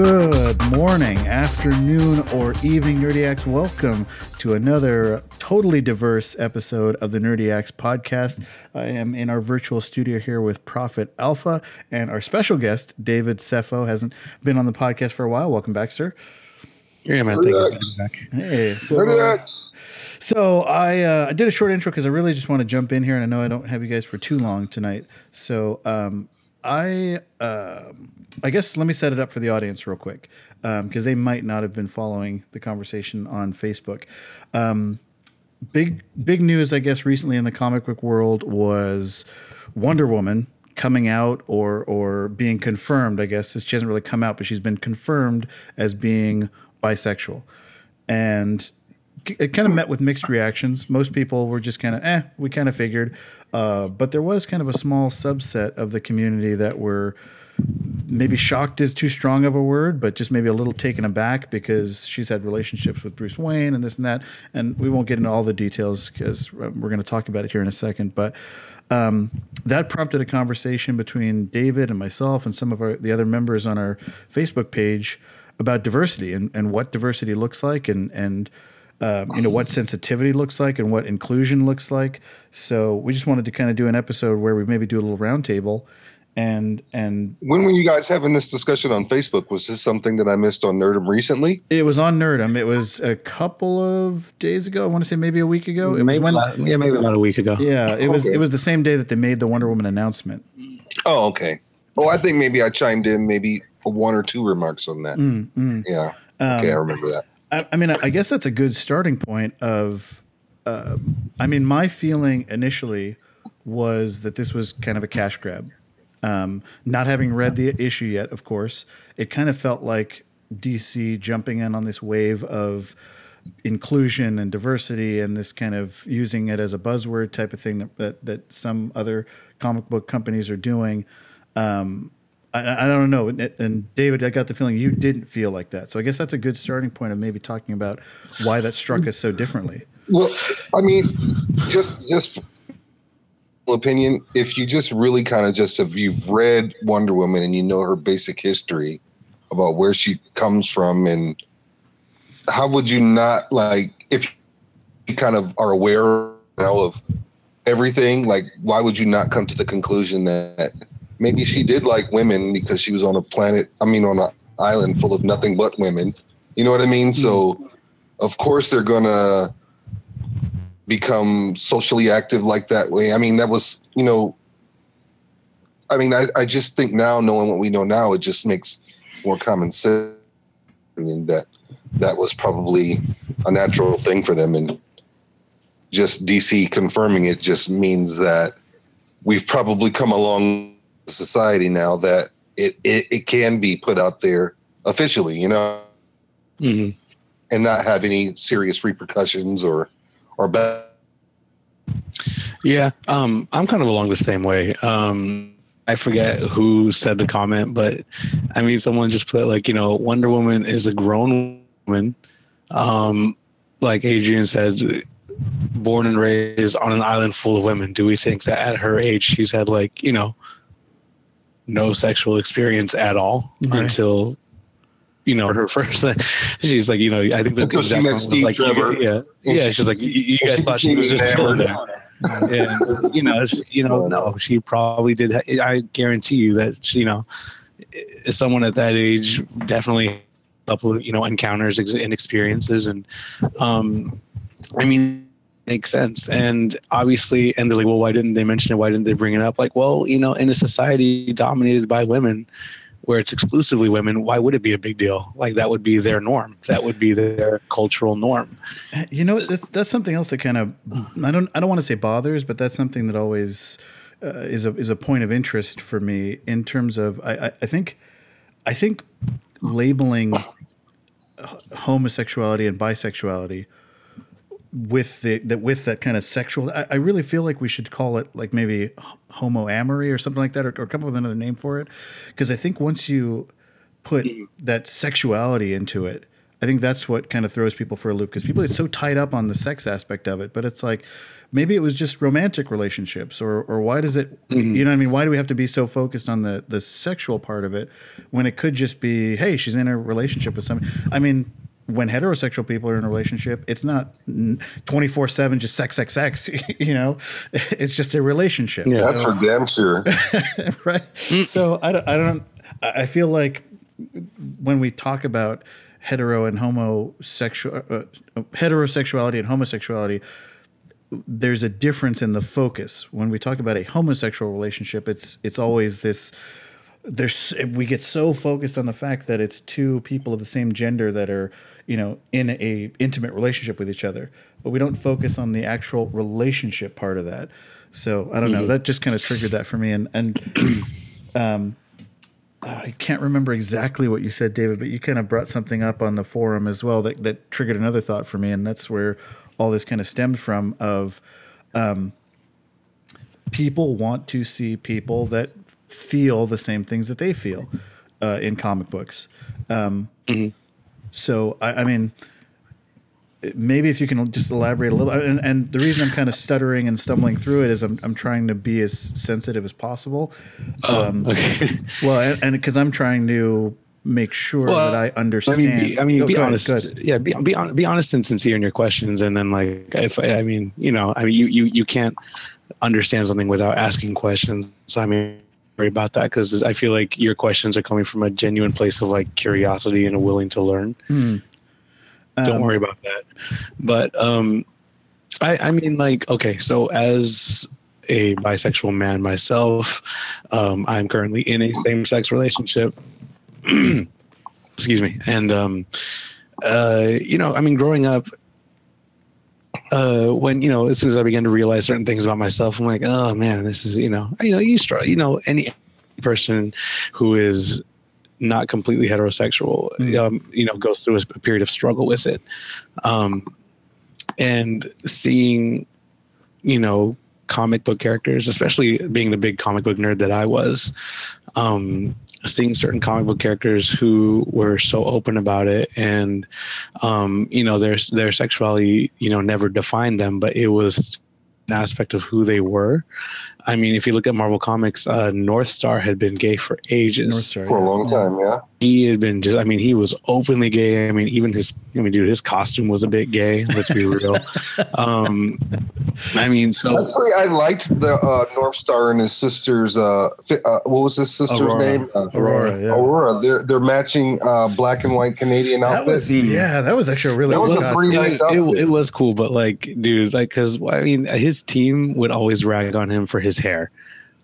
Good morning, afternoon, or evening, Nerdiacs. Welcome to another totally diverse episode of the Nerdiacs podcast. I am in our virtual studio here with Prophet Alpha and our special guest, David Sefo, hasn't been on the podcast for a while. Welcome back, sir. Yeah, man. Thank you for back. Hey, so, uh, so I uh, I did a short intro because I really just want to jump in here, and I know I don't have you guys for too long tonight. So um, I uh, I guess let me set it up for the audience real quick because um, they might not have been following the conversation on Facebook. Um, big big news, I guess, recently in the comic book world was Wonder Woman coming out or or being confirmed. I guess she hasn't really come out, but she's been confirmed as being bisexual, and it kind of met with mixed reactions. Most people were just kind of, eh, we kind of figured. Uh, but there was kind of a small subset of the community that were maybe shocked is too strong of a word, but just maybe a little taken aback because she's had relationships with Bruce Wayne and this and that. And we won't get into all the details because we're going to talk about it here in a second. But um, that prompted a conversation between David and myself and some of our, the other members on our Facebook page about diversity and, and what diversity looks like and, and um, you know what sensitivity looks like and what inclusion looks like. So we just wanted to kind of do an episode where we maybe do a little roundtable. And and when were you guys having this discussion on Facebook? Was this something that I missed on Nerdum recently? It was on Nerdum. It was a couple of days ago. I want to say maybe a week ago. It maybe was when, yeah, maybe about a week ago. Yeah, it was. Okay. It was the same day that they made the Wonder Woman announcement. Oh, okay. Oh, I think maybe I chimed in maybe one or two remarks on that. Mm, mm. Yeah. Okay, um, I remember that. I, I, mean, I guess that's a good starting point. Of, uh, I mean, my feeling initially was that this was kind of a cash grab. Um, not having read the issue yet, of course, it kind of felt like DC jumping in on this wave of inclusion and diversity and this kind of using it as a buzzword type of thing that that, that some other comic book companies are doing. Um, I, I, don't know. And David, I got the feeling you didn't feel like that. So I guess that's a good starting point of maybe talking about why that struck us so differently. Well, I mean, just just opinion, if you just really kind of just if you've read Wonder Woman and you know her basic history about where she comes from and how would you not like if you kind of are aware now of everything, like why would you not come to the conclusion that maybe she did like women because she was on a planet, I mean, on an island full of nothing but women. You know what I mean? So, hmm. of course, they're to become socially active like that way. I mean, that was, you know, I mean, I, I just think now, knowing what we know now, it just makes more common sense. I mean, that that was probably a natural thing for them. And just DC confirming it just means that we've probably come along society now that it, it, it can be put out there officially, you know, mm-hmm. and not have any serious repercussions or or better? Yeah, um, I'm kind of along the same way. Um, I forget who said the comment, but I mean, someone just put like, you know, Wonder Woman is a grown woman. Um, like Adrian said, born and raised on an island full of women. Do we think that at her age she's had like, you know, no sexual experience at all right. until you know her first. she's like, you know, I think the until she met Steve like, Trevor. Yeah, yeah. She's like, you, you guys thought she was just chilling there. and you know, you know, no, she probably did. I guarantee you that she, you know, someone at that age definitely couple you know encounters and experiences and um i mean makes sense. And obviously, and they're like, well, why didn't they mention it? Why didn't they bring it up? Like, well, you know, in a society dominated by women, where it's exclusively women, why would it be a big deal? Like that would be their norm. That would be their cultural norm. You know, that's, that's something else that kind of I don't I don't want to say bothers, but that's something that always uh, is a is a point of interest for me in terms of I, I, I think I think labeling homosexuality and bisexuality with the that with that kind of sexual I, I, really feel like we should call it like maybe homoamory or something like that or, or come up with another name for it. Because i think once you put that sexuality into it i think that's what kind of throws people for a loop because people are so tied up on the sex aspect of it but it's like maybe it was just romantic relationships or or why does it mm-hmm. you know what I mean? Why do we have to be so focused on the the sexual part of it when it could just be hey she's in a relationship with somebody? I mean when heterosexual people are in a relationship it's not 24/7 just sex sex sex you know? It's just a relationship. Yeah so, that's for damn sure. Right? So I don't I don't I feel like when we talk about hetero and homosexual uh, uh, heterosexuality and homosexuality there's a difference in the focus. When we talk about a homosexual relationship it's it's always this there's we get so focused on the fact that it's two people of the same gender that are you know in a intimate relationship with each other but we don't focus on the actual relationship part of that so i don't know mm-hmm. that just kind of triggered that for me and and um I can't remember exactly what you said, David, but you kind of brought something up on the forum as well that, that triggered another thought for me, and that's where all this kind of stemmed from. Of um, people want to see people that feel the same things that they feel uh, in comic books. Um, mm-hmm. So I, I mean, maybe if you can just elaborate a little and, and the reason i'm kind of stuttering and stumbling through it is i'm, I'm trying to be as sensitive as possible. Oh, um, okay. well and because i'm trying to make sure well, that i understand i mean be, I mean, oh, be honest ahead, yeah be, be, be honest and sincere in your questions and then like if i mean you know i mean you you, you can't understand something without asking questions. So i mean worry about that because i feel like your questions are coming from a genuine place of like curiosity and a willing to learn mm. Don't um, worry about that. But um, I, I mean, like, okay, so as a bisexual man myself, um, I'm currently in a same-sex relationship. Excuse me, and um, uh, you know, I mean, growing up, uh, when you know, as soon as I began to realize certain things about myself, I'm like, oh man, this is you know, you know, you struggle, you know, any person who is not completely heterosexual, mm. um, you know, goes through a period of struggle with it. Um, and seeing, you know, comic book characters, especially being the big comic book nerd that I was, um, seeing certain comic book characters who were so open about it and um, you know their their sexuality you know never defined them but it was an aspect of who they were I mean, if you look at Marvel Comics, uh, Northstar had been gay for ages. Northstar, for a long time, yeah. He had been just, I mean, he was openly gay. I mean, even his, I mean, dude, his costume was a bit gay. Let's be real. um, I mean, so. Actually, I liked the uh, Northstar and his sister's, uh, uh, what was his sister's Aurora. name? Uh, Aurora, yeah. Aurora. They're, they're matching uh, black and white Canadian outfits. That was, yeah, that was actually a really that was a pretty nice it, it, it was cool, but like, dude, like, cause I mean, his team would always rag on him for his hair.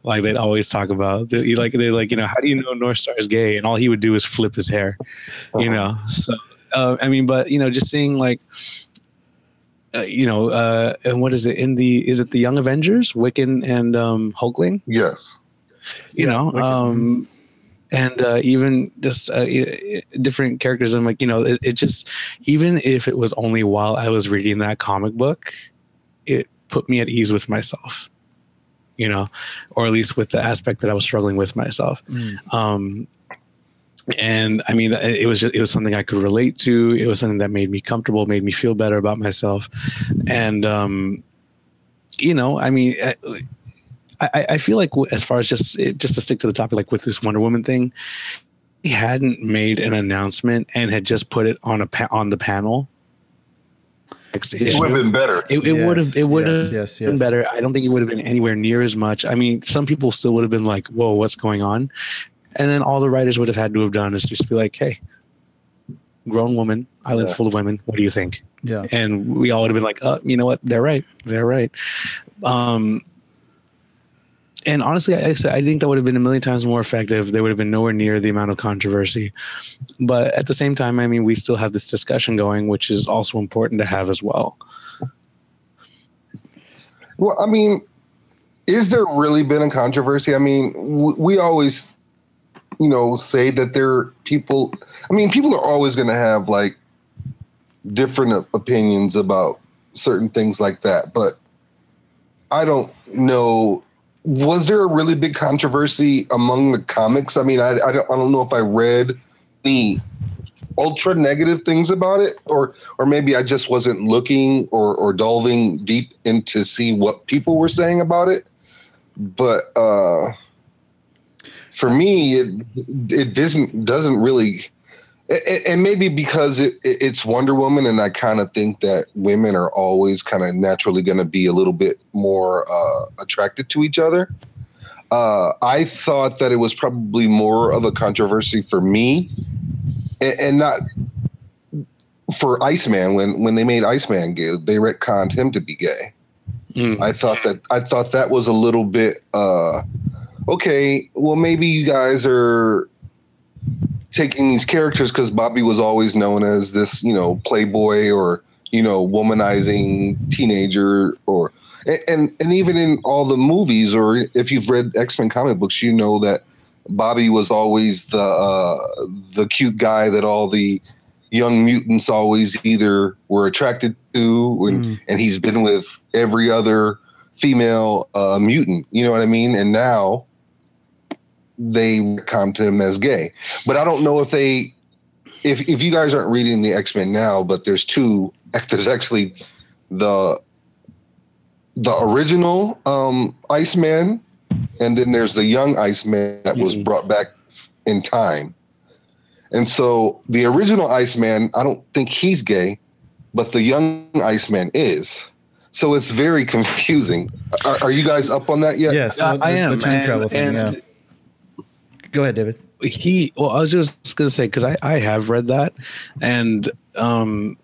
Like they'd always talk about, they, like they like you know, how do you know Northstar is gay? And all he would do is flip his hair, you know. So uh, I mean, but you know, just seeing like, uh, you know, uh, and what is it in the? Is it the Young Avengers, Wiccan and um, Hulkling? Yes. You yeah, know, um, and uh, even just uh, different characters. I'm like, you know, it, it, just even if it was only while I was reading that comic book, it put me at ease with myself you know, or at least with the aspect that I was struggling with myself. Mm. Um, and I mean, it was just, it was something I could relate to. It was something that made me comfortable, made me feel better about myself, and um, you know, I mean, I, I feel like as far as just just to stick to the topic, like with this Wonder Woman thing, he hadn't made an announcement and had just put it on a pa- on the panel it would have been better. It, it yes, would have. It would have yes, yes, been better. I don't think it would have been anywhere near as much. I mean, some people still would have been like, "Whoa, what's going on?" And then all the writers would have had to have done is just be like, "Hey, grown woman, island yeah. full of women. What do you think?" Yeah. And we all would have been like, "Oh, you know what? They're right. They're right." Um, and honestly, I, I think that would have been a million times more effective. There would have been nowhere near the amount of controversy. But at the same time, I mean, we still have this discussion going, which is also important to have as well. Well, I mean, is there really been a controversy? I mean, we always, you know, say that there are people. I mean, people are always going to have like different opinions about certain things like that, but I don't know was there a really big controversy among the comics? I mean, I, I, don't, I don't know if I read the ultra negative things about it, or or maybe I just wasn't looking or or delving deep into see what people were saying about it. But uh, for me, it it doesn't doesn't really. And maybe because it, it's Wonder Woman, and I kind of think that women are always kind of naturally going to be a little bit more uh, attracted to each other. Uh, I thought that it was probably more of a controversy for me, and, and not for Iceman. When when they made Iceman gay, they retconned him to be gay. Mm. I thought that I thought that was a little bit uh, okay. Well, maybe you guys are taking these characters because Bobby was always known as this, you know, playboy or you know, womanizing teenager or and and even in all the movies or if you've read X-Men comic books, you know that Bobby was always the uh, the cute guy that all the young mutants always either were attracted to and, mm. and he's been with every other female uh, mutant, you know what I mean? And now they come to him as gay. But I don't know if they if if you guys aren't reading the X-Men now, but there's two there's actually the the original um Iceman and then there's the young Iceman that was mm-hmm. brought back in time. And so the original Iceman, I don't think he's gay, but the young Iceman is. So it's very confusing. Are, are you guys up on that yet? Yes, yeah, I am. The time and, travel thing. yeah. Go ahead, David. He. Well, I was just gonna say because I I have read that, and um,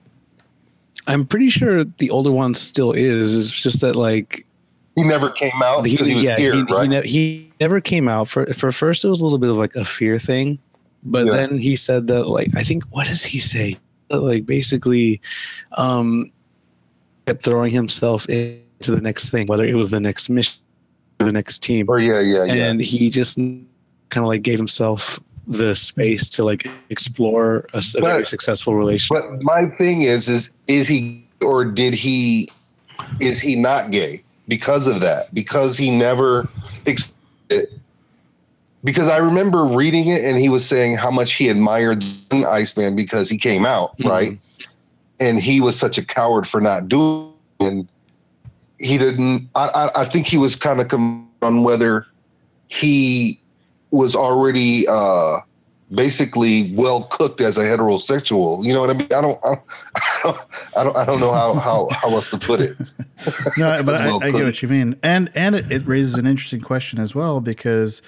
I'm pretty sure the older one still is. It's just that like he never came out he, he, was yeah, scared, he, right? He, ne- he, never came out. For for first, it was a little bit of like a fear thing, but yeah. then he said that like I think what does he say? Like basically, um, kept throwing himself into the next thing, whether it was the next mission, or the next team. Or yeah, yeah, yeah. And he just kind of like gave himself the space to like explore a, a but, very successful relationship. But my thing is, is is he or did he? Is he not gay because of that? Because he never. because I remember reading it and he was saying how much he admired Iceman because he came out, mm-hmm. right? And he was such a coward for not doing it. And he didn't, I, I, I think he was kind of on whether he was already uh, basically well cooked as a heterosexual. You know what I mean? I don't, I don't, I don't, I don't know how, how, how else to put it. no, but I, I, get what you mean, and and it, it raises an interesting question as well because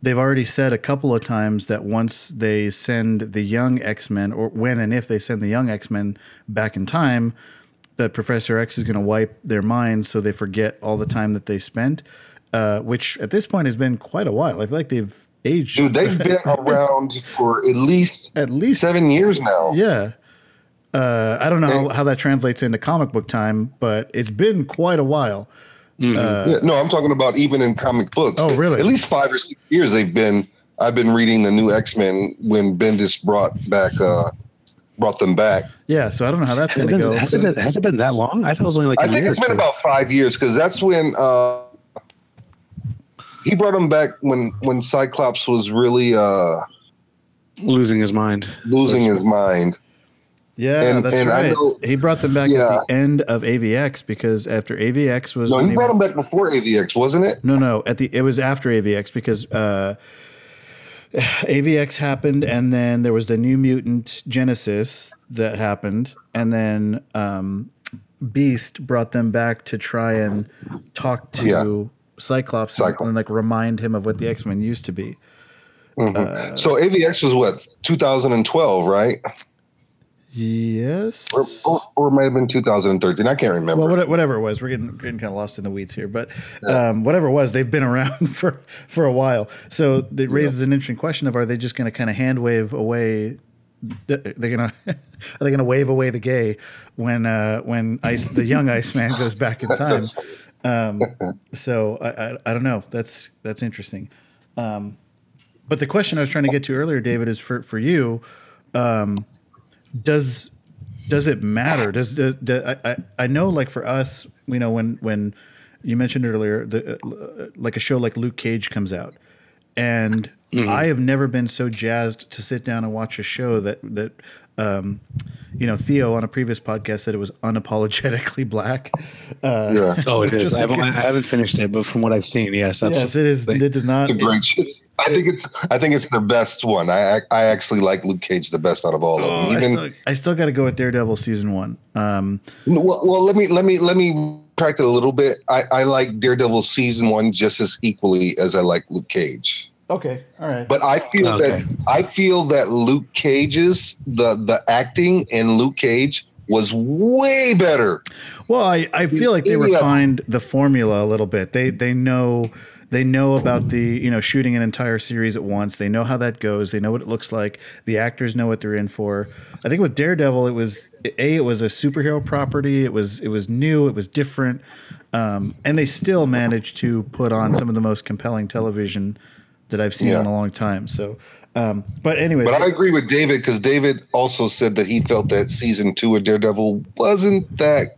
they've already said a couple of times that once they send the young X Men, or when and if they send the young X Men back in time, that Professor X is going to wipe their minds so they forget all the time that they spent uh, which at this point has been quite a while. I feel like they've aged. Dude, they've been around for at least at least seven years now. Yeah. Uh, I don't know how, how, that translates into comic book time, but it's been quite a while. Mm-hmm. Uh, yeah, no, I'm talking about even in comic books. Oh, really? At least five or six years they've been. I've been reading the new X Men when Bendis brought back uh, brought them back. Yeah, so I don't know how that's going to go. Has it, been, has it been that long? I thought it was only like. I think it's been about five years because that's when uh, he brought him back when when Cyclops was really uh losing his mind. Losing so his mind. Yeah, and, that's and right. Know, he brought them back yeah. at the end of AVX because after AVX was no, he brought them back before AVX, wasn't it? No, no, at the it was after AVX because uh, AVX happened, and then there was the New Mutant Genesis that happened, and then um, Beast brought them back to try and talk to yeah. Cyclops, Cyclops. and like remind him of what the X Men used to be. Mm-hmm. Uh, so AVX was what 2012, right? Yes, or, or, or, it might have been 2013. I can't remember. Well, whatever it was, we're getting, getting kind of lost in the weeds here. But yeah. um, whatever it was, they've been around for for a while. So it raises yeah. an interesting question of: Are they just going to kind of hand wave away? They're gonna are they gonna wave away the gay when uh, when ice the young Iceman goes back in time? Um, so I, I, I don't know. That's that's interesting. Um, but the question I was trying to get to earlier, David, is for for you. Um, does does it matter? Does, does, does I, I know like for us, you know, when when you mentioned earlier, the uh, like a show like Luke Cage comes out, and mm-hmm. I have never been so jazzed to sit down and watch a show that that um, you know, Theo on a previous podcast said it was unapologetically black. Uh, yeah. Oh, it is. I haven't, I haven't, finished it, but from what I've seen, yes, yes, it is. It does not. It, I think it's. I think it's the best one. I I actually like Luke Cage the best out of all of them. Oh, Even, I still, still got to go with Daredevil season one. Um, well, well, let me let me let me track it a little bit. I, I like Daredevil season one just as equally as I like Luke Cage. Okay, all right. But I feel okay. that I feel that Luke Cage's the the acting in Luke Cage was way better. Well, I, I feel like they refined the formula a little bit. They they know they know about the you know shooting an entire series at once. They know how that goes. They know what it looks like. The actors know what they're in for. I think with Daredevil, it was a it was a superhero property. It was it was new. It was different, um, and they still managed to put on some of the most compelling television that I've seen yeah. in a long time. So, um, but anyway, but I agree with David because David also said that he felt that season two of Daredevil wasn't that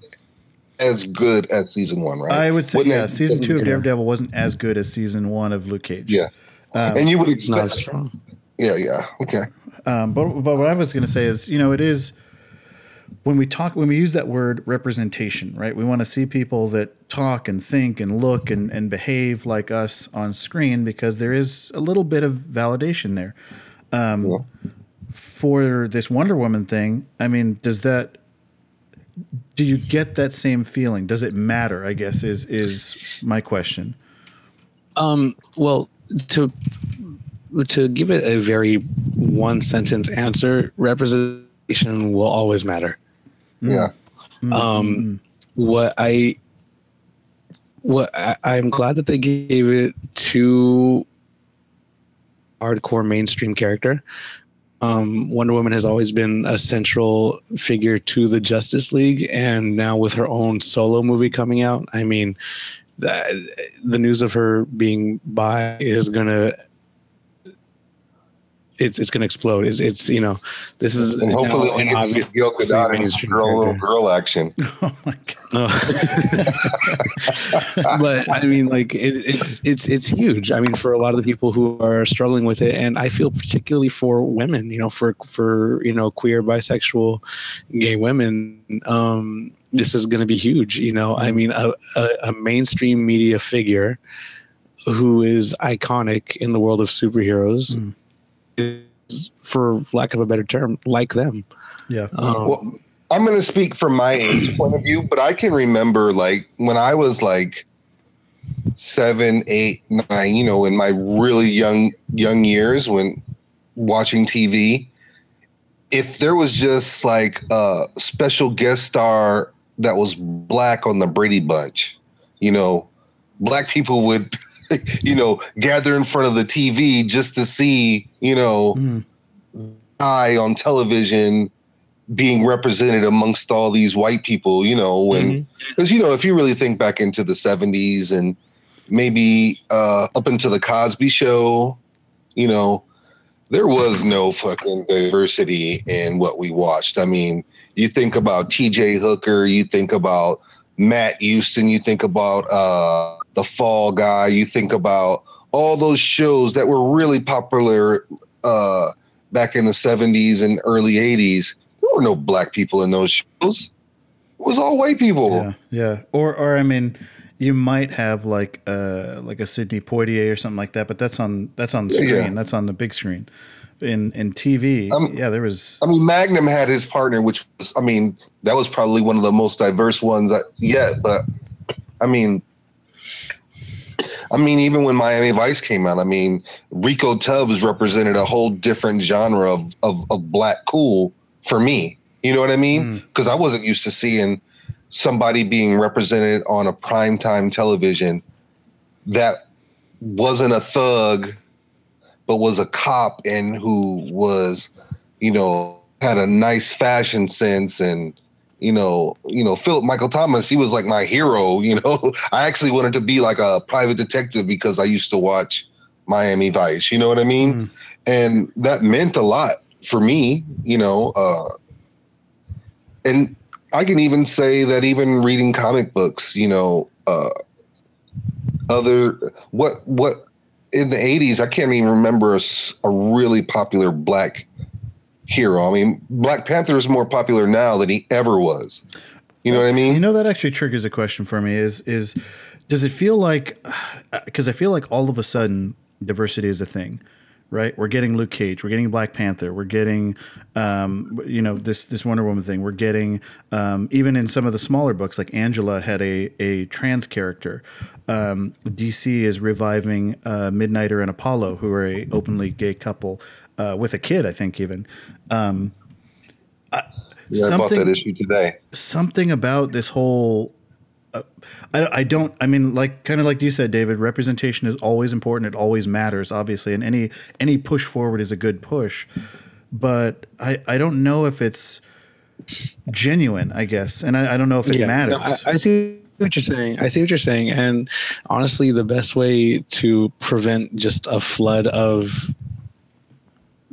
as good as season one, right? I would say, Wouldn't yeah, season two of Daredevil wasn't as good as season one of Luke Cage. Yeah, um, and you would expect not strong. Yeah, yeah, okay. Um, but but what I was going to say is, you know, it is when we talk when we use that word representation right we want to see people that talk and think and look and, and behave like us on screen because there is a little bit of validation there. Um, yeah. for this wonder woman thing i mean does that do you get that same feeling? Does it matter i guess is is my question. Um well to to give it a very one sentence answer representation will always matter yeah. Mm-hmm. Um, what I what I, I'm glad that they gave it to hardcore mainstream character. Um, Wonder Woman has always been a central figure to the Justice League, and now with her own solo movie coming out, I mean, the, the news of her being bi is gonna it's it's going to explode. It's it's you know this is and hopefully an obvious Gal Gadot girl little girl action. Oh my god! but I mean, like it, it's it's it's huge. I mean, for a lot of the people who are struggling with it, and I feel particularly for women, you know, for for you know queer, bisexual, gay women. Um, this is going to be huge. You know, I mean, a, a, a mainstream media figure who is iconic in the world of superheroes. Mm is, for lack of a better term, like them. Yeah. Um, well, I'm going to speak from my age point of view, but I can remember like when I was like seven, eight, nine, you know, in my really young young years when watching TV, if there was just like a special guest star that was black on the Brady Bunch, you know, black people would you know, gather in front of the TV just to see, you know, mm. I on television being represented amongst all these white people, you know, when because mm-hmm. you know, if you really think back into the 70s and maybe uh up into the Cosby show, you know, there was no fucking diversity in what we watched. I mean, you think about TJ Hooker, you think about Matt Houston, you think about uh the Fall Guy. You think about all those shows that were really popular uh, back in the 70s and early 80s. There were no black people in those shows. It was all white people. Yeah, yeah. Or, or I mean, you might have like uh like a Sidney Poitier or something like that, but that's on that's on the screen. Yeah. That's on the big screen. In in TV, um, yeah, there was. I mean, Magnum had his partner, which was, I mean, that was probably one of the most diverse ones yet. But I mean, I mean, even when Miami Vice came out, I mean, Rico Tubbs represented a whole different genre of of, of black cool for me. You know what I mean? Because mm. I wasn't used to seeing somebody being represented on a primetime television that wasn't a thug, but was a cop and who was, you know, had a nice fashion sense and you know, you know, Philip Michael Thomas, he was like my hero, you know. I actually wanted to be like a private detective because I used to watch Miami Vice, you know what I mean? Mm. And that meant a lot for me, you know, uh and I can even say that even reading comic books, you know, uh other what what in the 80s, I can't even remember a, a, really popular black hero. I mean, Black Panther is more popular now than he ever was. You know what I mean? You know that actually triggers a question for me is is does it feel like cuz I feel like all of a sudden diversity is a thing right? We're getting Luke Cage, we're getting Black Panther, we're getting, um, you know, this this Wonder Woman thing. We're getting um, even in some of the smaller books, like Angela had a a trans character. Um, DC is reviving uh, Midnighter and Apollo, who are a openly gay couple uh, with a kid, I think even. Um, yeah, I bought that issue today. Something about this whole uh, I, I don't i mean like kind of like you said david representation is always important it always matters obviously and any any push forward is a good push but i i don't know if it's genuine i guess and i, I don't know if it yeah, matters no, I, I see what you're saying. I see what you're saying. And honestly, the best way to prevent just a flood of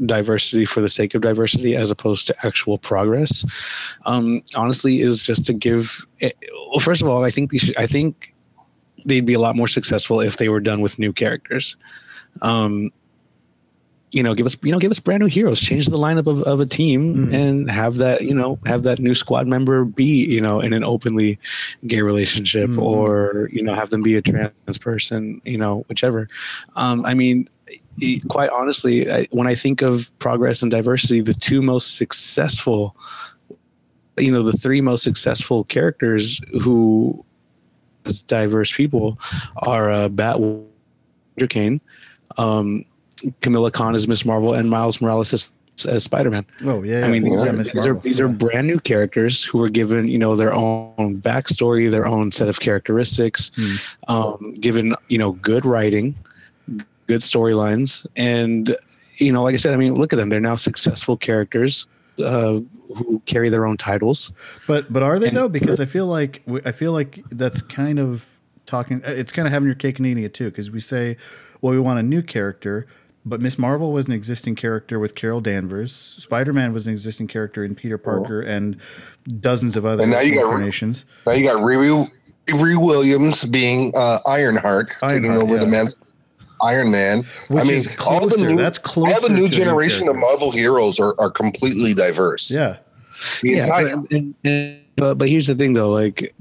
diversity for the sake of diversity as opposed to actual progress um, honestly is just to give it, eh, well first of all i think should, i think they'd be a lot more successful if they were done with new characters um, you know give us you know give us brand new heroes change the lineup of, of a team mm-hmm. and have that you know have that new squad member be you know in an openly gay relationship mm-hmm. or you know have them be a trans person you know whichever um, i mean quite honestly, I, when I think of progress and diversity, the two most successful, you know, the three most successful characters who as diverse people are uh, Batwoman, Kane, um, Kamala Khan as Miss Marvel, and Miles Morales as, as Spider Man. Oh yeah, I mean these, yeah, are, these are these are brand new characters who are given you know their own backstory, their own set of characteristics, hmm. um, given you know good writing good storylines, and you know, like I said, I mean, look at them; they're now successful characters uh, who carry their own titles. But but are they and, though? Because I feel like I feel like that's kind of talking. It's kind of having your cake and eating it too. Because we say, well, we want a new character. But Miss Marvel was an existing character with Carol Danvers. Spider Man was an existing character in Peter Parker and dozens of other and now you incarnations. Got, now you got Riri, Riri Williams being uh, Ironheart, Ironheart taking over yeah. the mantle Iron Man. Which I mean, closer. all the new, That's closer all the new generation of Marvel heroes are, are completely diverse. Yeah. The yeah, entire- but, and, and, but, but here's the thing though, like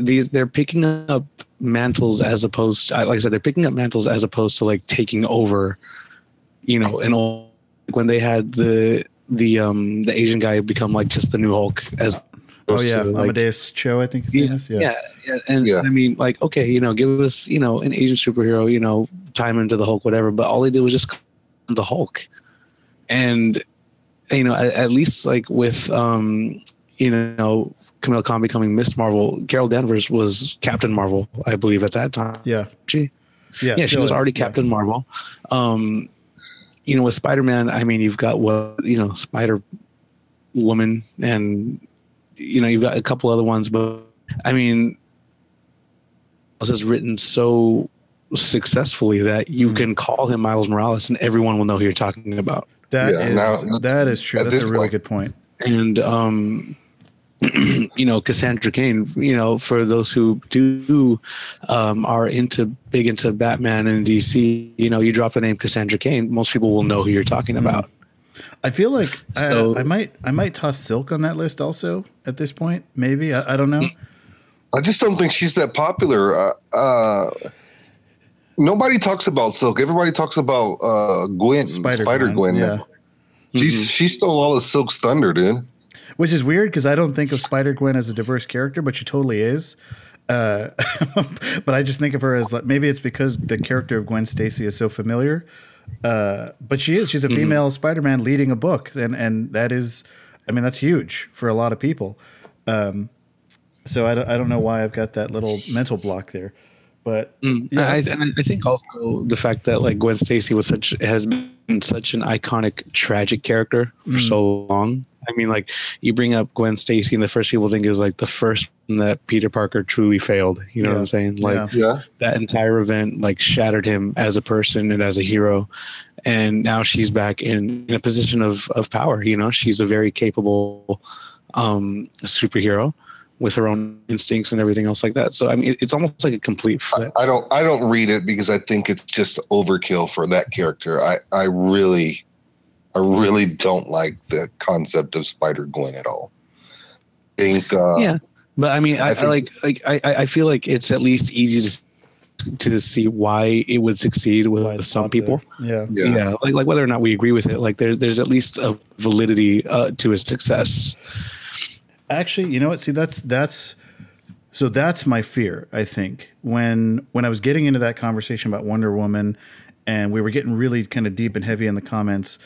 these they're picking up mantles as opposed to, like I said, they're picking up mantles as opposed to like taking over, you know, and all when they had the the um the Asian guy become like just the new Hulk as Oh yeah, to, like, Amadeus Cho, I think his yeah, yeah, yeah, yeah, and yeah. I mean, like, okay, you know, give us, you know, an Asian superhero, you know, time into the Hulk, whatever. But all they did was just the Hulk, and you know, at, at least like with, um, you know, Kamala Khan becoming Miss Marvel, Carol Danvers was Captain Marvel, I believe, at that time. Yeah, she, yeah, yeah, she was already Captain yeah. Marvel. Um, you know, with Spider Man, I mean, you've got what you know, Spider Woman and you know, you've got a couple other ones, but I mean, this is written so successfully that you mm. can call him Miles Morales and everyone will know who you're talking about. That yeah, is, now, that is true. That's a really point. good point. And um, you know, Cassandra Cain, you know, for those who do um, are into big into Batman and DC, you know, you drop the name Cassandra Cain, most people will know who you're talking mm. about. I feel like so, I, I, might I might toss Silk on that list also at this point. Maybe I, I don't know. I just don't think she's that popular. Uh, uh, nobody talks about Silk. Everybody talks about uh, Gwen, Spider, Spider Gwen. Gwen. Yeah, she's mm-hmm. she stole all of Silk's thunder, dude. Which is weird because I don't think of Spider Gwen as a diverse character, but she totally is. Uh, but I just think of her as like maybe it's because the character of Gwen Stacy is so familiar uh, but she is. She's a mm-hmm. female mm-hmm. Spider-Man leading a book, and and that is, I mean, that's huge for a lot of people. Um, so I don't, I don't know why I've got that little mental block there, but mm. yeah, I, I, think also the fact that like Gwen Stacy was such has been such an iconic tragic character for mm. so long. I mean, like you bring up Gwen Stacy, and the first people think is like the first that Peter Parker truly failed. You know yeah. what I'm saying? Like yeah. that entire event like shattered him as a person and as a hero. And now she's back in, in a position of of power. You know, she's a very capable um, superhero. with her own instincts and everything else like that. So I mean, it's almost like a complete flip. I, I don't I don't read it because I think it's just overkill for that character. I I really I really don't like the concept of Spider Gwen at all. I think uh, yeah, but I mean, I, I, think, I like like I I feel like it's at least easy to to see why it would succeed with some people. Yeah. yeah. yeah, like like whether or not we agree with it, like there, there's at least a validity uh, to its success. Actually, you know what? See, that's that's so that's my fear. I think when when I was getting into that conversation about Wonder Woman, and we were getting really kind of deep and heavy in the comments,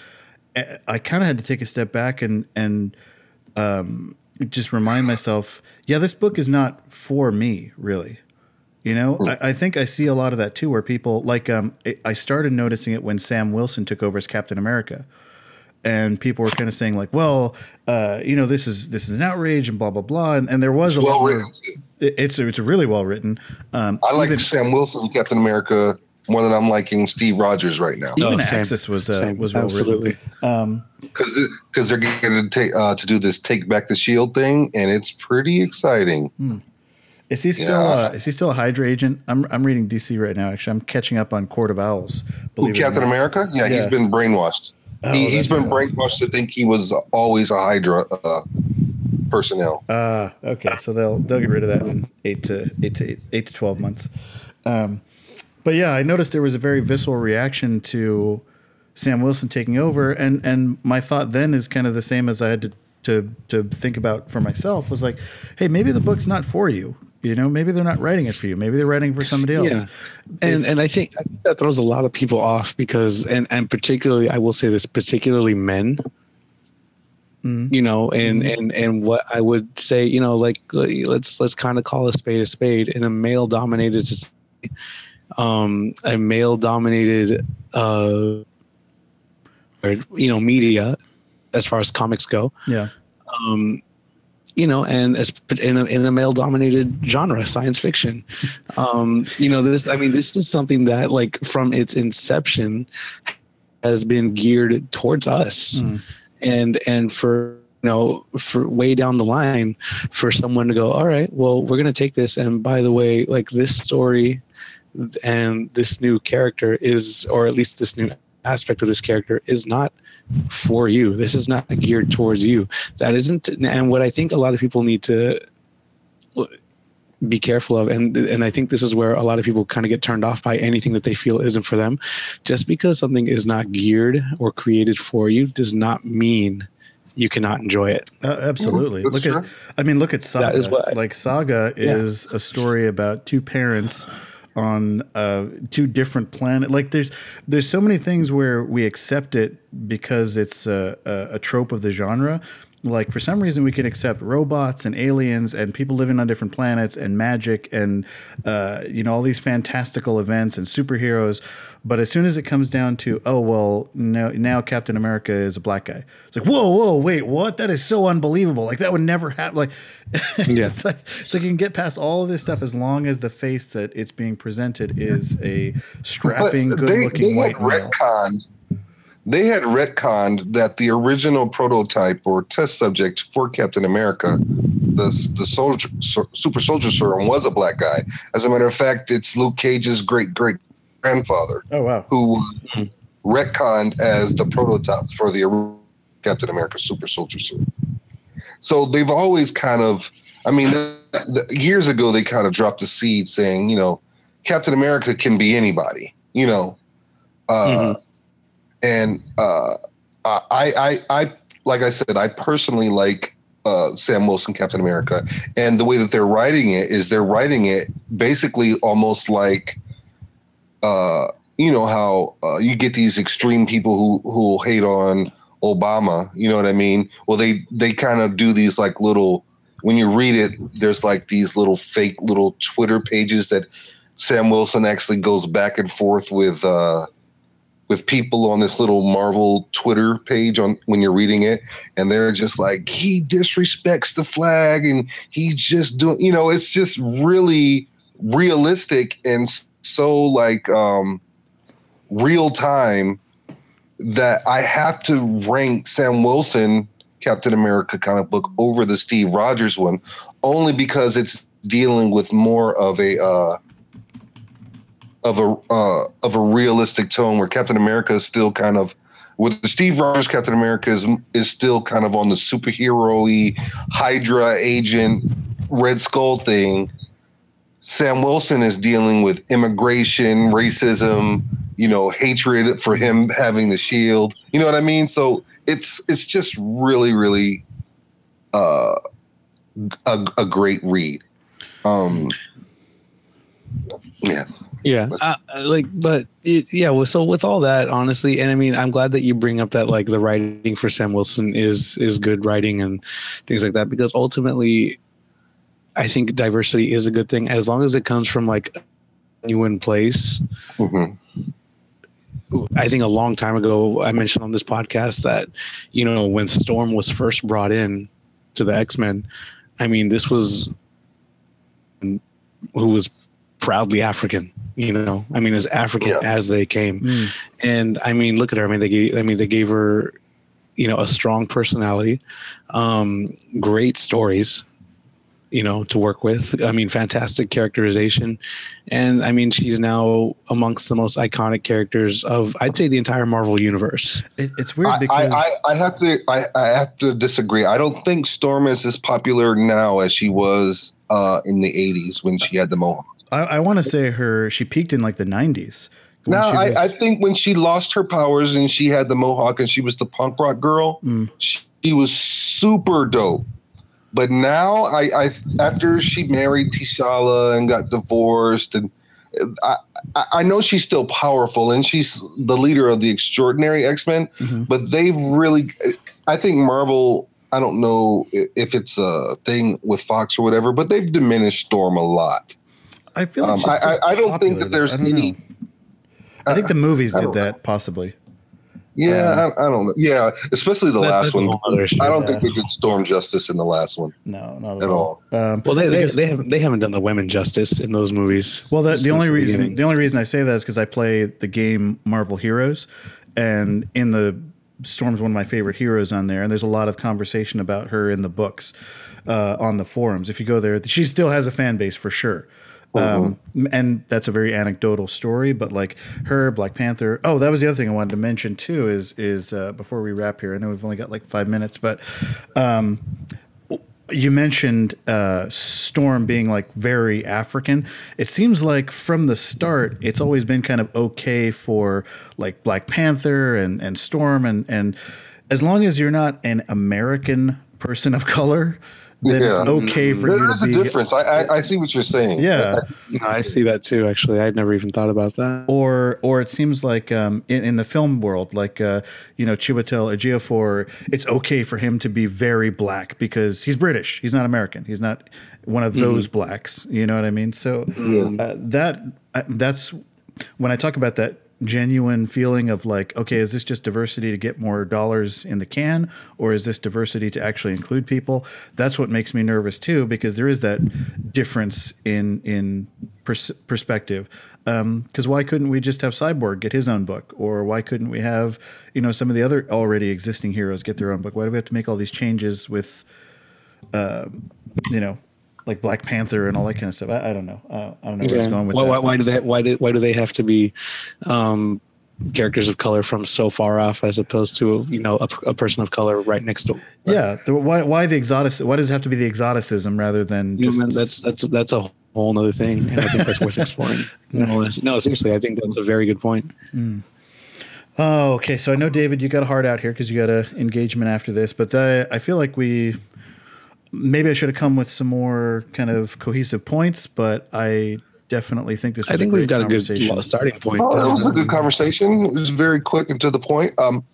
I kind of had to take a step back and and um, just remind myself, yeah, this book is not for me, really. You know. I, I, think I see a lot of that too, where people like um, it, I started noticing it when Sam Wilson took over as Captain America, and people were kind of saying like, "Well, uh, you know, this is this is an outrage and blah blah blah," and, and there was it's a well written. It, it's it's really well written. Um, I like even, Sam Wilson, Captain America, more than I'm liking Steve Rogers right now. Even oh, Axis was uh, was well Absolutely. written. Because um, because they're going to take uh, to do this take back the shield thing, and it's pretty exciting. Hmm. Is he still? Yeah. Uh, is he still a Hydra agent? I'm I'm reading DC right now. Actually, I'm catching up on Court of Owls. Ooh, Captain America? Yeah, yeah, he's been brainwashed. Oh, he, has been brainwashed to think he was always a Hydra uh, personnel. Ah, uh, okay. So they'll they'll get rid of that in eight to eight to eight, eight to twelve months. Um, but yeah, I noticed there was a very visceral reaction to Sam Wilson taking over, and and my thought then is kind of the same as I had to to to think about for myself was like, hey, maybe the book's not for you. You know, maybe they're not writing it for you. Maybe they're writing for somebody else. Yeah. And if, and I think, I think that throws a lot of people off because and and particularly I will say this, particularly men. Mm-hmm. You know, and mm-hmm. and and what I would say, you know, like let's let's kind of call a spade a spade in a male dominated um a male dominated uh or, you know media as far as comics go. Yeah. Um you know, and as in a, in a male dominated genre, science fiction. Um, you know, this, I mean, this is something that like from its inception has been geared towards us. Mm. And, and for, you know, for way down the line for someone to go, all right, well, we're going to take this. And by the way, like this story and this new character is, or at least this new aspect of this character is not for you. This is not geared towards you. That isn't, and what I think a lot of people need to be careful of, and and I think this is where a lot of people kind of get turned off by anything that they feel isn't for them. Just because something is not geared or created for you does not mean you cannot enjoy it. Uh, absolutely. Look at, I mean, look at Saga. That is what, like Saga is yeah. a story about two parents on uh, two different planets. Like there's there's so many things where we accept it because it's a, a, a trope of the genre. Like for some reason we can accept robots and aliens and people living on different planets and magic and uh, you know all these fantastical events and superheroes but as soon as it comes down to, oh well, now now Captain America is a black guy. It's like, whoa, whoa, wait, what? That is so unbelievable. Like that would never happen. Like, yeah. it's like it's like you can get past all of this stuff as long as the face that it's being presented is a strapping, good-looking white male. Retconned, they had retconned that the original prototype or test subject for Captain America, the the soldier, super soldier serum, was a black guy. As a matter of fact, it's Luke Cage's great great grandfather. Oh wow! Who retconned as the prototype for the Captain America Super Soldier serum. So they've always kind of, I mean, years ago they kind of dropped a seed saying, you know, Captain America can be anybody, you know, uh, mm-hmm. And uh, I, I, I, like I said, I personally like uh, Sam Wilson, Captain America, and the way that they're writing it is they're writing it basically almost like uh, you know how uh, you get these extreme people who who hate on Obama. You know what I mean? Well, they they kind of do these like little. When you read it, there's like these little fake little Twitter pages that Sam Wilson actually goes back and forth with uh, with people on this little Marvel Twitter page on when you're reading it, and they're just like he disrespects the flag and he's just doing. You know, it's just really realistic and so like um real time that I have to rank Sam Wilson Captain America comic book over the Steve Rogers one, only because it's dealing with more of a uh, of a uh, of a realistic tone, where Captain America is still kind of with Steve Rogers Captain America is is still kind of on the superhero-y Hydra agent Red Skull thing. Sam Wilson is dealing with immigration, racism, you know, hatred for him having the shield. You know what I mean? So it's it's just really, really uh, a, a great read. Um, yeah. Yeah, uh, like, but it, yeah. Well, so with all that, honestly, and I mean, I'm glad that you bring up that like the writing for Sam Wilson is is good writing and things like that because ultimately, I think diversity is a good thing as long as it comes from like a genuine place. Mm-hmm. I think a long time ago, I mentioned on this podcast that you know when Storm was first brought in to the X Men, I mean, this was who was proudly African. You know, I mean, as African yeah. as they came, mm. and I mean, look at her. I mean, they gave. I mean, they gave her, you know, a strong personality, um, great stories, you know, to work with. I mean, fantastic characterization, and I mean, she's now amongst the most iconic characters of, I'd say, the entire Marvel universe. It, it's weird I, because I, I, I, have to, I, I have to disagree. I don't think Storm is as popular now as she was uh, in the '80s when she had the mohawk. I, I want to say her she peaked in like the '90s. No, I, I, think when she lost her powers and she had the mohawk and she was the punk rock girl, mm. she, she, was super dope. But now, I, I after she married T'Challa and got divorced, and I, I know she's still powerful and she's the leader of the extraordinary X Men. Mm-hmm. But they've really, I think Marvel. I don't know if it's a thing with Fox or whatever, but they've diminished Storm a lot. I feel like um, I, I, don't think that there's any. Know. I think the movies did that know. possibly. Yeah, um, I, I, don't know. Yeah, especially the that, last one. I don't yeah. think they did Storm justice in the last one. No, not at, at all. all. Um, well, they, they, they, haven't they haven't done the women justice in those movies. Well, the, the only reason beginning. the only reason I say that is because I play the game Marvel Heroes, and in the Storm's one of my favorite heroes on there, and there's a lot of conversation about her in the books uh, on the forums. If you go there, she still has a fan base for sure. Um, mm-hmm. and that's a very anecdotal story, but like her, Black Panther. Oh, that was the other thing I wanted to mention too. Is is uh, before we wrap here? I know we've only got like five minutes, but um, you mentioned uh, Storm being like very African. It seems like from the start, it's always been kind of okay for like Black Panther and and Storm and and as long as you're not an American person of color then yeah. it's okay for there you to be. There is a difference. I, I, I see what you're saying. Yeah, I, I, see that too. Actually, I'd never even thought about that. Or or it seems like um, in, in the film world, like uh, you know Chiwetel Ejiofor, it's okay for him to be very black because he's British. He's not American. He's not one of those mm. blacks. You know what I mean? So uh, that uh, that's when I talk about that genuine feeling of like, okay, is this just diversity to get more dollars in the can, or is this diversity to actually include people? That's what makes me nervous too, because there is that difference in in pers- perspective. Because um, why couldn't we just have Cyborg get his own book, or why couldn't we have you know some of the other already existing heroes get their own book? Why do we have to make all these changes with, uh, you know, like Black Panther and all that kind of stuff. I, I don't know. Uh, I don't know where yeah. it's going with why, that. Why, why, do they? Why do why do they have to be um, characters of color from so far off as opposed to you know a, a person of color right next door? Yeah. The, why why the exotic? Why does it have to be the exoticism rather than just? You know, that's that's that's a whole other thing, and I think that's worth exploring. no, no, seriously, I think that's a very good point. Mm. Oh, okay. So I know David, you got a heart out here because you got an engagement after this, but the, I feel like we maybe I should have come with some more kind of cohesive points, but I definitely think this. I think we've got a good starting point. Oh, that was a good conversation. It was very quick and to the point. Um,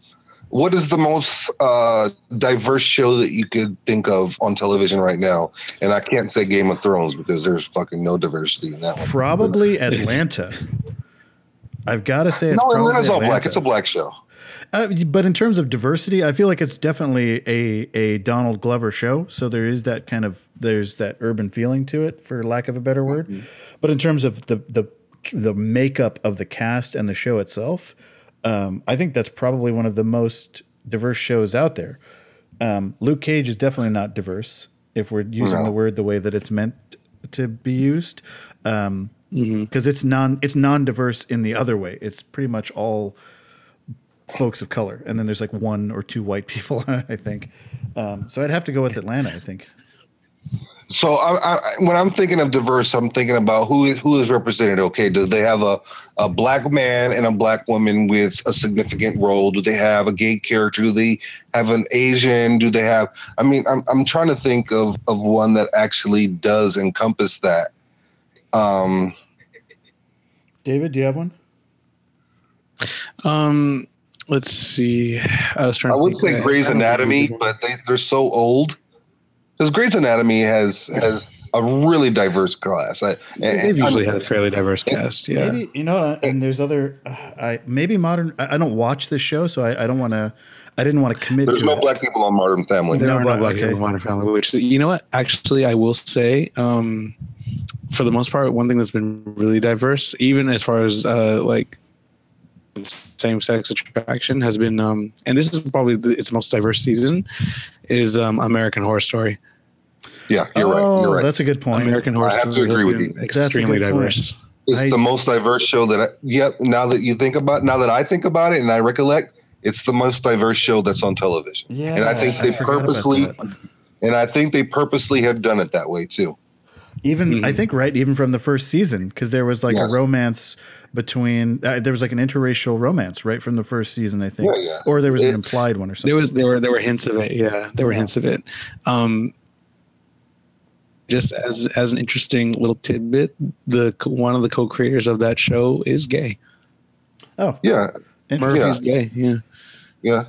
what is the most uh, diverse show that you could think of on television right now? And I can't say Game of Thrones because there's fucking no diversity in that one. Probably Atlanta. I've got to say, it's no, Atlanta's all black. It's a black show. Uh, but in terms of diversity, I feel like it's definitely a a Donald Glover show. So there is that kind of there's that urban feeling to it, for lack of a better word. Mm-hmm. But in terms of the the the makeup of the cast and the show itself, um, I think that's probably one of the most diverse shows out there. Um, Luke Cage is definitely not diverse if we're using the word the way that it's meant to be used, because Mm-hmm. it's non it's non diverse in the other way. It's pretty much all folks of color, and then there's like one or two white people, I think. Um, so I'd have to go with Atlanta. I think. So I, I, when I'm thinking of diverse, I'm thinking about who is, who is represented. Okay, do they have a, a black man and a black woman with a significant role? Do they have a gay character? Do they have an Asian? Do they have? I mean, I'm I'm trying to think of of one that actually does encompass that. Um, David, do you have one? Um, let's see. I was trying. I would think. say I- Grey's Anatomy, but they they're so old. Because Grey's Anatomy has has a really diverse class. I, They've and- usually had a fairly diverse cast. Yeah. Maybe you know, uh, and there's other. Uh, I maybe modern. I, I don't watch this show, so I, I don't want to. I didn't want to commit there's to no it. black people on Modern Family. There No, are no black okay. people on Modern Family. Which you know what? Actually, I will say, um, for the most part, one thing that's been really diverse, even as far as uh, like same sex attraction, has been, um, and this is probably the, its most diverse season, is um, American Horror Story. Yeah, you're right. oh, You're right. that's a good point. American Horror I have to agree with you. Extremely good point. diverse. It's I- the most diverse show that. I, yep. Now that you think about, now that I think about it, and I recollect, it's the most diverse show that's on television. Yeah, and I think they forgot about purposely, and I think they purposely have done it that way too. Even I Mhm. think right, even from the first season, because there was like a romance between. Uh, there was like an interracial romance right from the first season, I think, Yeah, yeah. or there was an implied one or something. There was there were there were hints of it. Yeah, there were hints of it. Um, just as as an interesting little tidbit, the one of the co-creators of that show is gay. oh, Yeah, interesting. Murphy's gay. Yeah. yeah.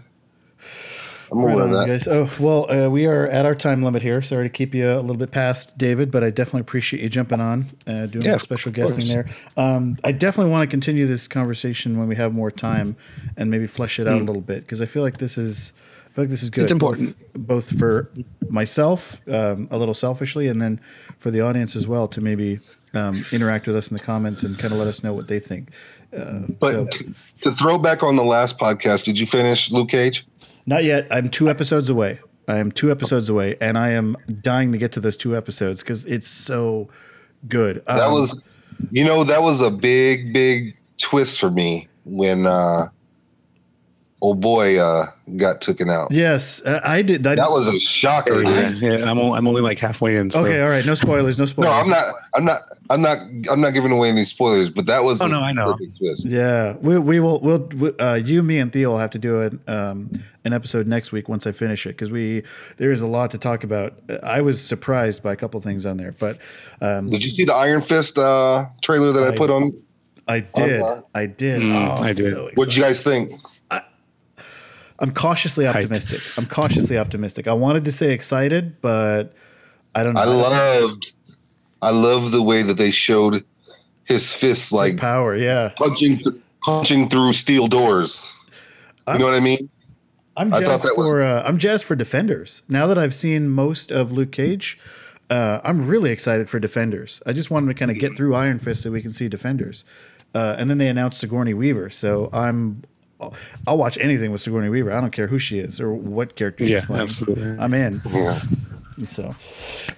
I'm Right of on, that. guys. Oh well, uh, we are at our time limit here. Sorry to keep you a little bit past, David, but I definitely appreciate you jumping on, uh, doing Yeah, a special guesting course. there. Um, I definitely want to continue this conversation when we have more time and maybe flesh it out a little bit because I feel like this is, I feel like this is good. Hmm. It's important. both, both for myself, um, a little selfishly, and then for the audience as well to maybe um, interact with us in the comments and kind of let us know what they think. Uh, But so- t- to throw back on the last podcast, did you finish Luke Cage? Not yet. I'm two episodes away. I am two episodes away, and I am dying to get to those two episodes because it's so good. That Um, was, you know, that was a big, big twist for me when uh, old boy uh, got taken out. yes. Uh, I did. I, That was a shocker. Yeah, yeah. I'm only, I'm only like halfway in. So. okay. All right. No spoilers. No spoilers. No, I'm not. I'm not. I'm not. I'm not giving away any spoilers. But that was. Oh, a no, I know. twist. Yeah, we, we will. We'll. we- Uh, you, me, and Theo will have to do an um, an episode next week once I finish it because we there is a lot to talk about. I was surprised by a couple things on there, but um, Did you see the Iron Fist uh, trailer that I, I- put on? I did. uh, I did. Mm, oh, I did. So What did you guys think? I'm cautiously optimistic. I'm cautiously optimistic. I wanted to say excited, but I don't know. I loved. I love the way that they showed his fists like power. Yeah, punching, th- punching through steel doors. You know what I mean? I'm I jazzed that was- for. Uh, I'm jazzed for Defenders. Now that I've seen most of Luke Cage, uh, I'm really excited for Defenders. I just wanted to kind of get through Iron Fist so we can see Defenders, uh, and then they announced Sigourney Weaver. So I'm. I'll watch anything with Sigourney Weaver. I don't care who she is or what character she's playing. absolutely. I'm in. Yeah. So,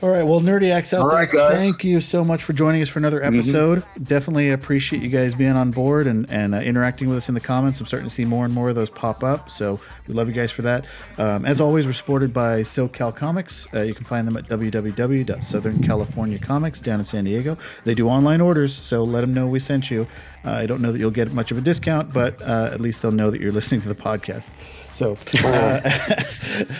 all right. Well, Nerdy Acts out All there. right. Thank you so much for joining us for another episode. Definitely appreciate you guys being on board and and uh, interacting with us in the comments. I'm starting to see more and more of those pop up. So we love you guys for that. Um, as always, we're supported by SoCal Comics. Uh, you can find them at www.southerncaliforniacomics down in San Diego. They do online orders, so let them know we sent you. Uh, I don't know that you'll get much of a discount, but uh, at least they'll know that you're listening to the podcast. So, uh,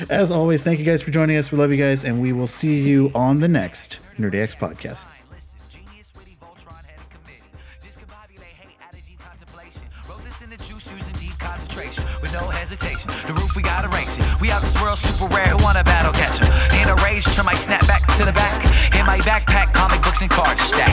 as always, thank you guys for joining us. We love you guys, and we will see you on the next Nerdy X podcast. The. With. The roof, we race it. We out this world super rare. Who want battle catcher? In a rage, turn my snap back to the back. In my backpack, comic books and cards stack.